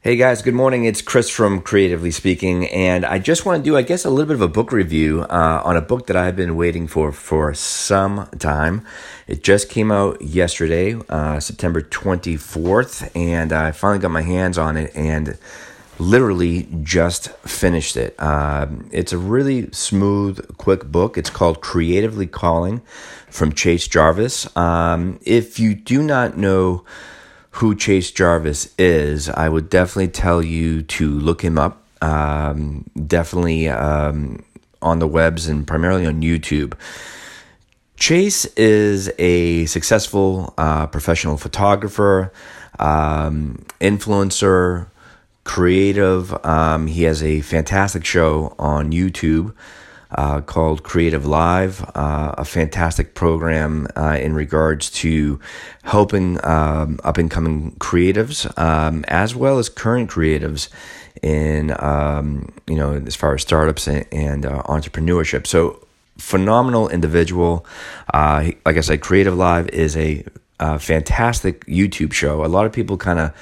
Hey guys, good morning. It's Chris from Creatively Speaking, and I just want to do, I guess, a little bit of a book review uh, on a book that I've been waiting for for some time. It just came out yesterday, uh, September 24th, and I finally got my hands on it and literally just finished it. Uh, it's a really smooth, quick book. It's called Creatively Calling from Chase Jarvis. Um, if you do not know, who Chase Jarvis is, I would definitely tell you to look him up. Um, definitely um, on the webs and primarily on YouTube. Chase is a successful uh, professional photographer, um, influencer, creative. Um, he has a fantastic show on YouTube uh, called Creative Live, uh, a fantastic program uh, in regards to helping um, up and coming creatives um, as well as current creatives in um, you know as far as startups and, and uh, entrepreneurship. So phenomenal individual. Uh, like I said, Creative Live is a, a fantastic YouTube show. A lot of people kind of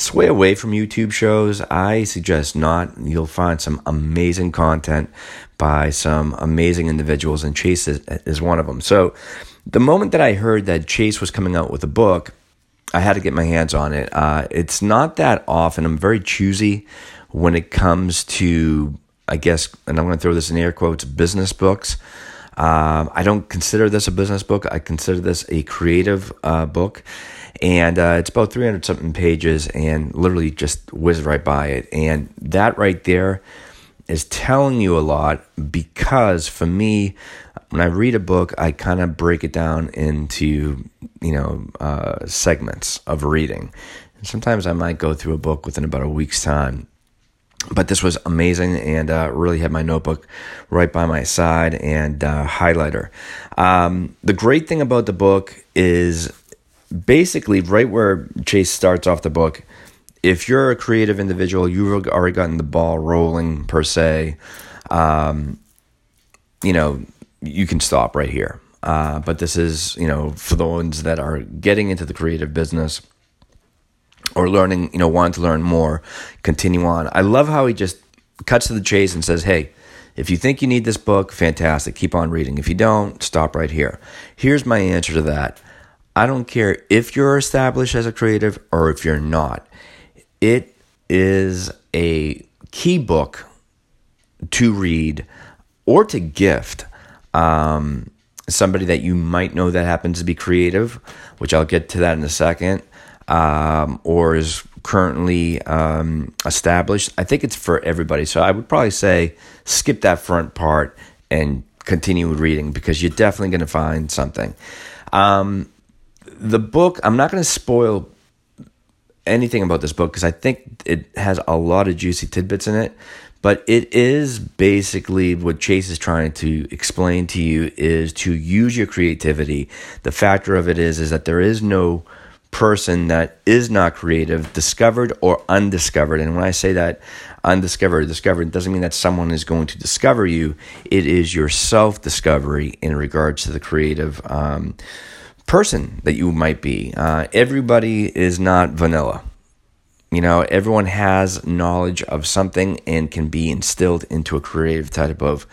sway away from YouTube shows. I suggest not. You'll find some amazing content by some amazing individuals, and Chase is, is one of them. So, the moment that I heard that Chase was coming out with a book, I had to get my hands on it. Uh, it's not that often. I'm very choosy when it comes to, I guess, and I'm going to throw this in air quotes, business books. Um, I don't consider this a business book. I consider this a creative uh, book. And uh, it's about 300 something pages and literally just whiz right by it. And that right there is telling you a lot because for me, when I read a book, I kind of break it down into, you know, uh, segments of reading. And sometimes I might go through a book within about a week's time. But this was amazing and uh, really had my notebook right by my side and uh, highlighter. Um, the great thing about the book is basically right where Chase starts off the book if you're a creative individual, you've already gotten the ball rolling per se. Um, you know, you can stop right here. Uh, but this is, you know, for the ones that are getting into the creative business or learning, you know, wanting to learn more, continue on. I love how he just cuts to the chase and says, hey, if you think you need this book, fantastic, keep on reading. If you don't, stop right here. Here's my answer to that. I don't care if you're established as a creative or if you're not. It is a key book to read or to gift um, somebody that you might know that happens to be creative, which I'll get to that in a second, um, or is currently um, established. I think it's for everybody. So I would probably say skip that front part and continue reading because you're definitely going to find something. Um, the book, I'm not going to spoil anything about this book because I think it has a lot of juicy tidbits in it. But it is basically what Chase is trying to explain to you is to use your creativity. The factor of it is is that there is no person that is not creative, discovered or undiscovered. And when I say that undiscovered, discovered, doesn't mean that someone is going to discover you. It is your self discovery in regards to the creative. Um, person that you might be. Uh, everybody is not vanilla. You know, everyone has knowledge of something and can be instilled into a creative type of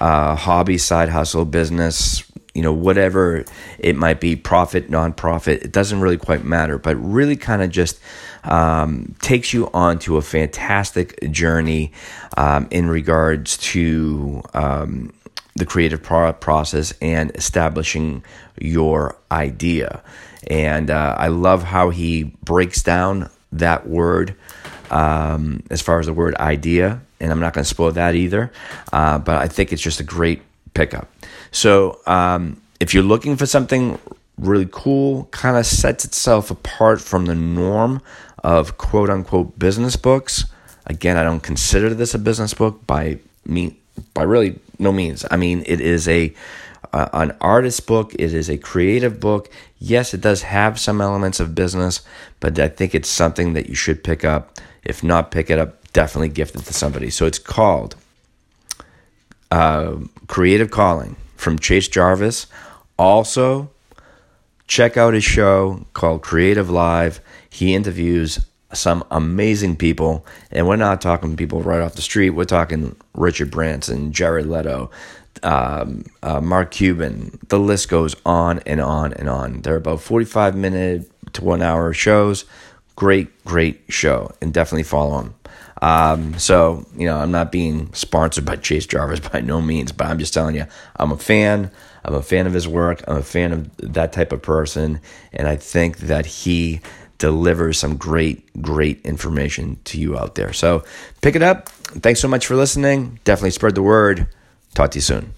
uh, hobby, side hustle, business, you know, whatever it might be, profit, non-profit, it doesn't really quite matter, but really kind of just um, takes you onto a fantastic journey um, in regards to um, the creative process and establishing your idea. And uh, I love how he breaks down that word um, as far as the word idea. And I'm not going to spoil that either. Uh, but I think it's just a great pickup. So um, if you're looking for something really cool, kind of sets itself apart from the norm of quote unquote business books. Again, I don't consider this a business book by me by really no means. I mean, it is a uh, an artist book. It is a creative book. Yes, it does have some elements of business, but I think it's something that you should pick up. If not pick it up, definitely gift it to somebody. So it's called uh, Creative Calling from Chase Jarvis. Also, check out his show called Creative Live. He interviews some amazing people. And we're not talking people right off the street. We're talking Richard Branson, Jared Leto, um, uh, Mark Cuban. The list goes on and on and on. They're about 45 minute to one hour shows. Great, great show. And definitely follow them. Um, so, you know, I'm not being sponsored by Chase Jarvis by no means, but I'm just telling you, I'm a fan. I'm a fan of his work. I'm a fan of that type of person. And I think that he delivers some great, great information to you out there. So pick it up. Thanks so much for listening. Definitely spread the word. Talk to you soon.